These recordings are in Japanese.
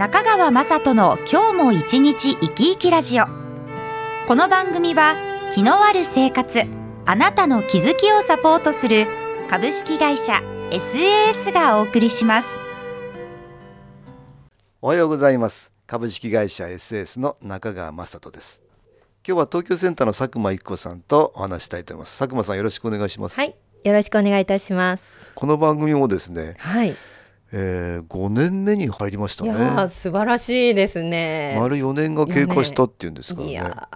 中川雅人の今日も一日生き生きラジオ。この番組は気のある生活あなたの気づきをサポートする株式会社 SAS がお送りします。おはようございます。株式会社 SAS の中川雅人です。今日は東京センターの佐久間一子さんとお話したいと思います。佐久間さんよろしくお願いします。はい、よろしくお願いいたします。この番組もですね、はい、えー、5年目に入りましたいや素晴らしいですね。丸4年が経過したっていうんですからね。いや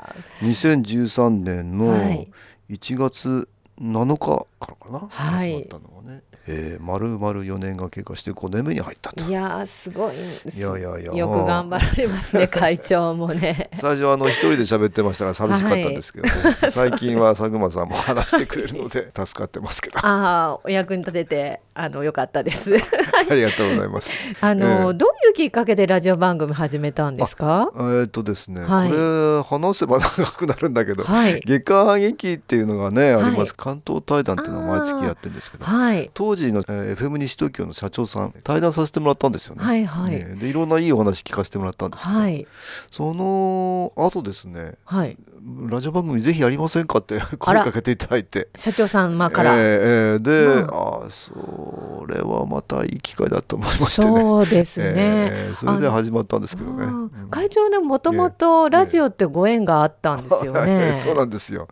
2013年のはい。1月7日からかな、はい。始まったのがね、えー、丸々4年が経過して5年目に入ったと。ーいやーすごい。いやいやいやよく頑張られますね会長もね。最初はあの一人で喋ってましたから寂しかったんですけど、ね。最近は佐久間さんも話してくれるので助かってますけど。ああお役に立ててあの良かったです。ありがとうございます。あの、ええ。どういうきっかけでラジオ番組始めたんですか？えーっとですね、はい。これ話せば長くなるんだけど、はい。月刊反撃っていうのがね、はい。あります。関東対談っていうのを毎月やってるんですけどはい。当時の、えー FM 西東京の社長さん対談させてもらったんですよね。はいはい。ねでいろんないいお話聞かせてもらったんですけど、はい。その後ですねはいラジオ番組ぜひやりませんかって声かけていただいて。社長様から。えーえーで、うんああそれはまたいい機会だと思いましてね。そうですね。えーそれで始まったんですけどね。うん会長でもともとラジオってご縁があったんですよね。そうなんですよ。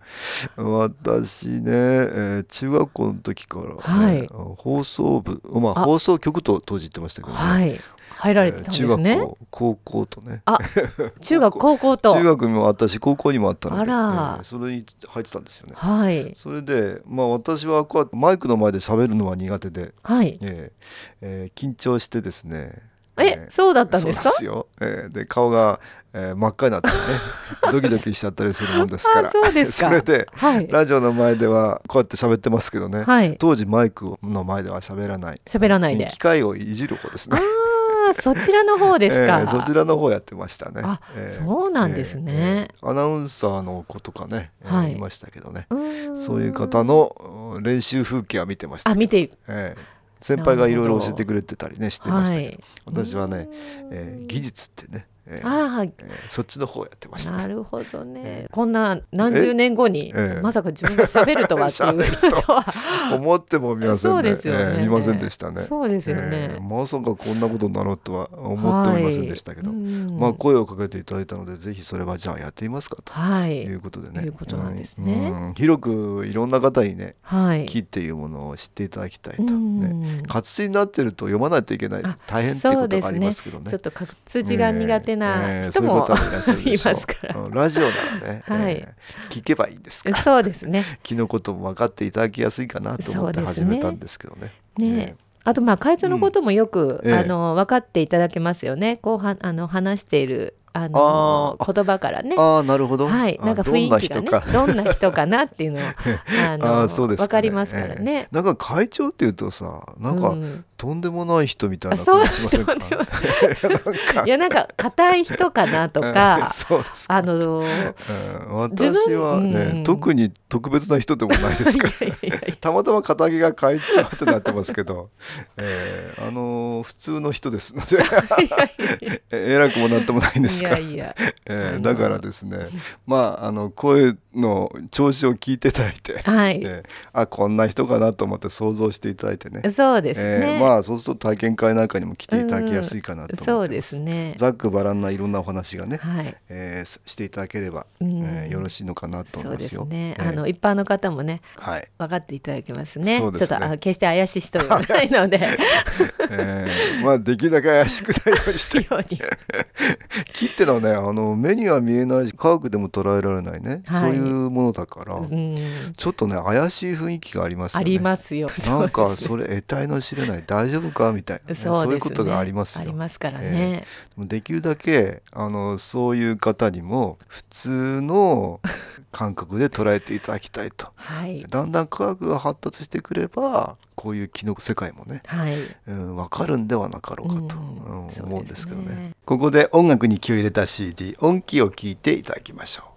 私ね、えー中学校の時から、ねはい放送部、まああ放送局と当時言ってましたけどね。はい、入られてたんですね。えー中学校、高校とね。あ、中学高校と。中学にもあったし高校にもあったので、あらえーそれに入ってたんですよね。はいそれで、まあ私はこうやってマイクの前で喋るのは苦手で、はい。えーえー緊張してですね。え、そうだったんですか？ですよ。えーで顔が、えー真っ赤になってね、ドキドキしちゃったりするもんですから。あそうですか それではい。ラジオの前ではこうやって喋ってますけどね。はい。当時マイクの前では喋らない。喋らないで。機械をいじる方ですあね。あ、そちらの方ですか。えーそちらの方やってましたね。あえーそうなんですねえーアナウンサーの子とかね、えーはいいましたけどね。そういう方。のうん練習風景は見てましたあ。見て。えー先輩がいろいろ教えてくれてたりねしてましたけど、はい。私はね、えー技術ってね、えーああ、えーそっちの方やってました。ね。なるほどね。こんな何十年後にええ。まさか自分が喋るとはっていう とは。思ってもみませんね。そうですよね。えー見ませんでしたね。そうですよね。えーまさかこんなことになろうとは思っておりませんでしたけど、はい。うん。まあ声をかけていただいたのでぜひそれはじゃあやってみますかと。はい。いうことでね。いうことなんですね。うん。広くいろんな方にねはい。木っていうものを知っていただきたいと。うん。ね。活字になってると読まないといけない。あ大変っていうことがありますけどね。ちょっと活字が苦手えなー人も、そういう方もいらっしゃるでしょういますからうんラジオならね、はいえー聞けばいいんですから。そうですね。木のことも分かっていただきやすいかなと思って始めたんですけどね。ねあとまあ会長のこともよく、あの分かっていただけますよね。こうはあの話しているあの言葉からね。ああなるほど。はい、なんか雰囲気がねあどんな人か。どんな人かなっていうのをあの あーそうですかかりますからねえ。えなんか会長っていうとさ、なんかうんとんでもない人みたいな感じしませんか？い。やなんか硬い人かなとか そうですか。あのうん私はね、うん。特に特別な人でもないですから。たまたま肩着が会長ってなってますけど、えーあのー普通の人ですので。え偉くもなんともないんですから。いやいや。えーだからですね。まああの声の調子を聞いていただいて、はい、えーあこんな人かなと思って想像していただいてね。そうですね、えーまあそうすると体験会なんかにも来ていただきやすいかなと思そうですね。ざっくばらんないろんなお話がね、はい。えーしていただければ、うん。えーよろしいのかなと思いますよ。すね、えー。あの一般の方もねはい。分かっていただけますね。そうですね。ちょっとあ決して怪しい人ではないので えーまあできるだけ怪しくないようにして。ように。木ってのはねあの目には見えないし科学でも捉えられないね、はい。そういうものだから、うん。ちょっとね怪しい雰囲気がありますよね。ありますよ。なんかうそれ得体の知れない大丈夫かみたいな、ね、ですそうねいうことがありますよ。ありますからね、でもできるだけあのそういう方にも普通の感覚で捉えていただきたいと。はいだんだん科学が発達してくればこういう木の世界もね、はいうん、分かるんではなかろうかと、うんうん思うんですけどね。ここで音楽に気を入れた CD 音気を聞いていただきましょう。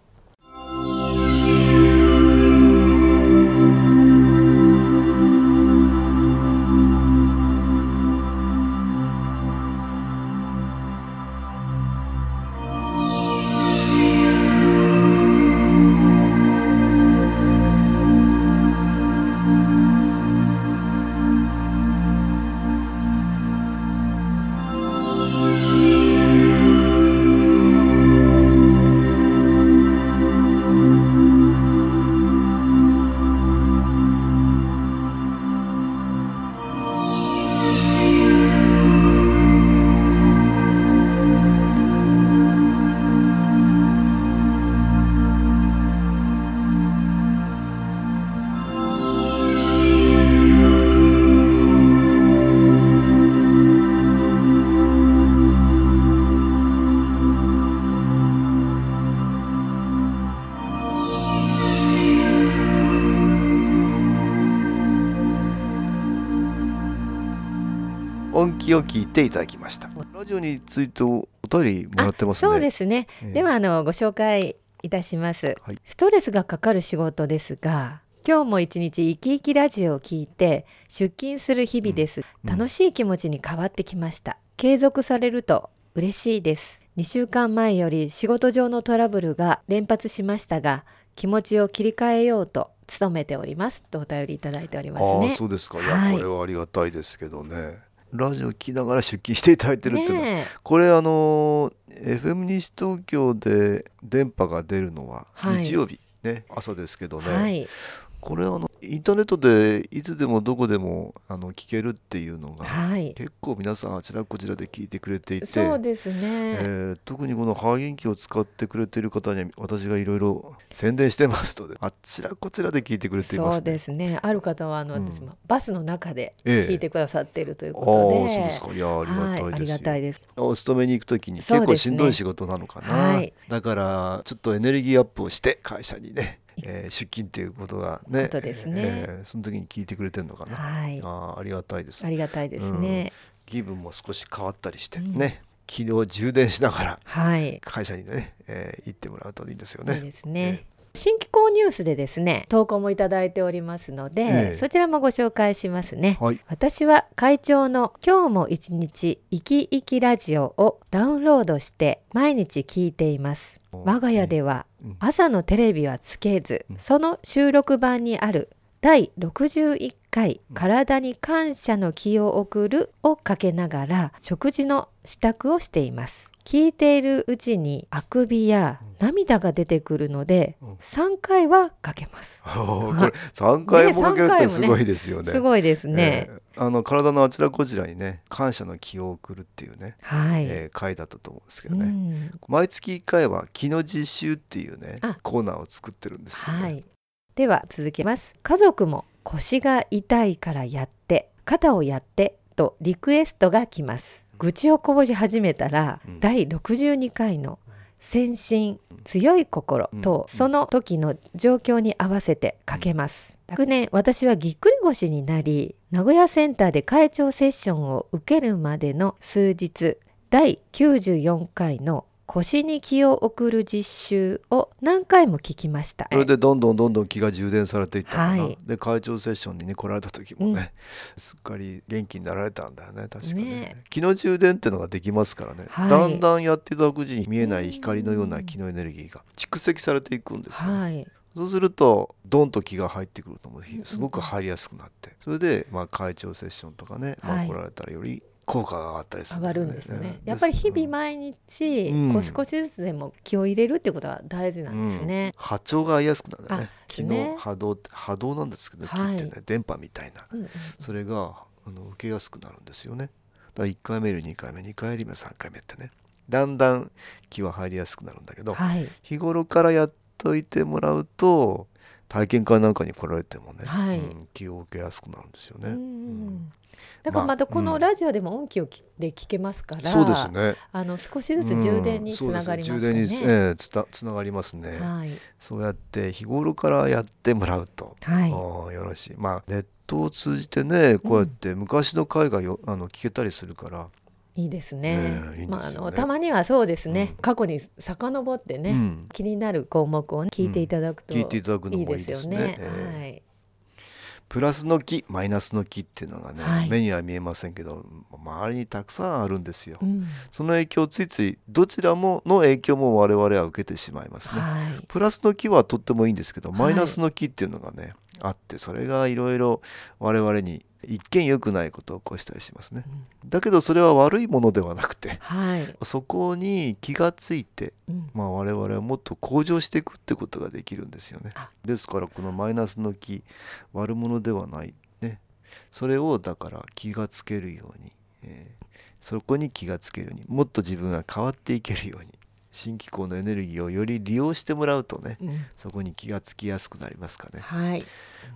音気を聞いていただきました。ラジオについてお便りもらってますね。そうですね、ええ。ではあのご紹介いたします、はい。ストレスがかかる仕事ですが今日も一日生き生きラジオを聞いて出勤する日々です、うん。楽しい気持ちに変わってきました。継続されると嬉しいです。2週間前より仕事上のトラブルが連発しましたが気持ちを切り替えようと努めております。とお便りいただいておりますああねそうですか。いや、はい。これはありがたいですけどね。ラジオ聞きながら出勤していただいてるっていうの。は、ねこれあの FM 西東京で電波が出るのははい。日曜日、ね。朝ですけどえね、はいこれあのインターネットでいつでもどこでもあの聞けるっていうのが、はい。結構皆さんあちらこちらで聞いてくれていてそうですね、えー特にこのハ元気を使ってくれている方には私がいろいろ宣伝してますのであちらこちらで聞いてくれていますね。そうですね。ある方はあの、うん。私もバスの中でええ。聞いてくださっているというああことで、そうですか。いやありがたいですよ、はい、ありがたいです。お勤めに行く時に結構しんどい仕事なのかな、はい。だからちょっとエネルギーアップをして会社にね、えー出勤っていうことがね ことですね。えーその時に聞いてくれてるのかな、はい、あーありがたいです。ありがたいですね。気分も少し変わったりしてうん。ね、昨日充電しながらはい、会社にね、えー行ってもらうといいんですよいいね。ですね。新機構ニュースでですね投稿もいただいておりますので、ええ。そちらもご紹介しますね、はい。私は会長の今日も一日生き生きラジオをダウンロードして毎日聞いています。お我が家ではうん。朝のテレビはつけず、うん。その収録版にある第61回「体に感謝の気を送る」をかけながら食事の支度をしています聞いているうちにあくびや涙が出てくるので、うん3回はかけます、これ3回もかけるってすごいですよね。すごいですね、えーあの体のあちらこちらにね感謝の気を送るっていうね、はい、えー回だったと思うんですけどうね、ん毎月1回は気の実習っていうねあコーナーを作ってるんですよ、ね。はい。では続きます。家族も腰が痛いからやって、肩をやってとリクエストが来ます。愚痴をこぼし始めたら、うん。第62回の先進強い心と、うん。その時の状況に合わせてかけます。昨年私はぎっくり腰になり名古屋センターで会長セッションを受けるまでの数日第94回の腰に気を送る実習を何回も聞きました。それでどんどんどんどん気が充電されていったのかな、はい。で会長セッションにね来られた時もね、すっかり元気になられたんだよね確かね。ね気の充電っていうのができますからね、はい。だんだんやっていただくうちに見えない光のような気のエネルギーが。蓄積されていくんですよね、はい、そうするとドンと気が入ってくるともうすごく入りやすくなって。それでまあ会長セッションとかね、まあ、はい。来られたらより効果が上がったりする上がるんですね。うん。やっぱり日々うん毎日、うんこう少しずつでも気を入れるってことは大事なんですね。うん。波長が合いやすくなるね。あ気ね。の波動波動なんですけど、はい。気ってね電波みたいな。うんうん。それがあの受けやすくなるんですよね。から1回目より2回目2回より3回目ってね。だんだん気は入りやすくなるんだけど、はい。日頃からやっといてもらうと体験会なんかに来られてもね、はい。うん気を受けやすくなるんですよね。うん。うんだからまたこのラジオでも音機をきで聞けますから、そうですね。あの少しずつ充電につながりますね。充電に、ええつたつながりますね。はい。そうやって日頃からやってもらうと、はい。よろしい。まあネットを通じてねこうやって昔の回がよあの聞けたりするから、いいですね。まああのたまにはそうですね、うん。過去に遡ってね、うん。気になる項目を聞いていただくと聞いていただくのいいもいいですよね。はい。プラスの木マイナスの木っていうのがね、はい目には見えませんけど周りにたくさんあるんですよ。うんその影響をついついどちらもの影響も我々は受けてしまいますね。はい。プラスの木はとってもいいんですけどはいマイナスの木っていうのがね、あってそれがいろいろ我々に一見良くないことを起こしたりしますね。だけどそれは悪いものではなくてはい。そこに気がついて、うんまあ、我々はもっと向上していくってことができるんですよねあ。ですからこのマイナスの木悪者ではないねそれをだから気がつけるように、えーそこに気がつけるようにもっと自分が変わっていけるように新機構のエネルギーをより利用してもらうとねうんそこに気がつきやすくなりますかね。はい。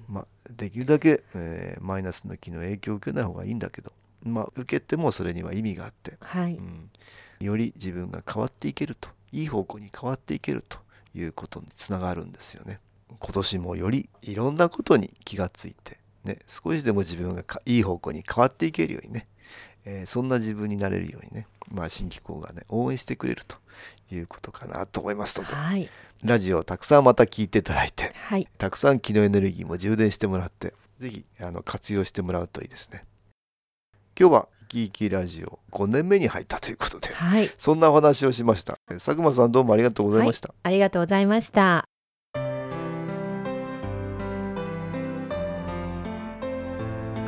まあ、できるだけ、えーマイナスの気の影響を受けない方がいいんだけど、まあ、受けてもそれには意味があって、はい。うん、より自分が変わっていけるといい方向に変わっていけるということにつながるんですよね。今年もよりいろんなことに気がついて、ね、少しでも自分がかいい方向に変わっていけるようにね、えーそんな自分になれるようにね、まあ、新機構がね応援してくれるということかなと思いますのではい。ラジオをたくさんまた聞いていただいてはい。たくさん気のエネルギーも充電してもらって、ぜひあの活用してもらうといいですね。今日は生き生きラジオ5年目に入ったということで、はい。そんなお話をしました。え佐久間さんどうもありがとうございました。ありがとうございました。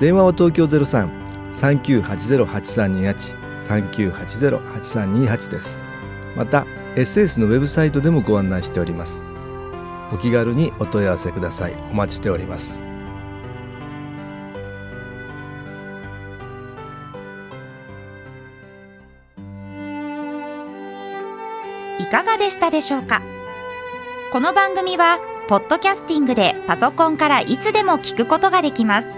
電話は東京03-3980-8328 3980-8328です。また SS のウェブサイトでもご案内しております。お気軽にお問い合わせください。お待ちしております。いかがでしたでしょうか？この番組はポッドキャスティングでパソコンからいつでも聞くことができます。